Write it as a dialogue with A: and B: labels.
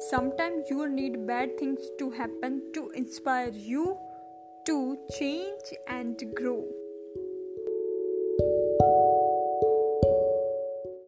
A: Sometimes you'll need bad things to happen to inspire you to change and grow.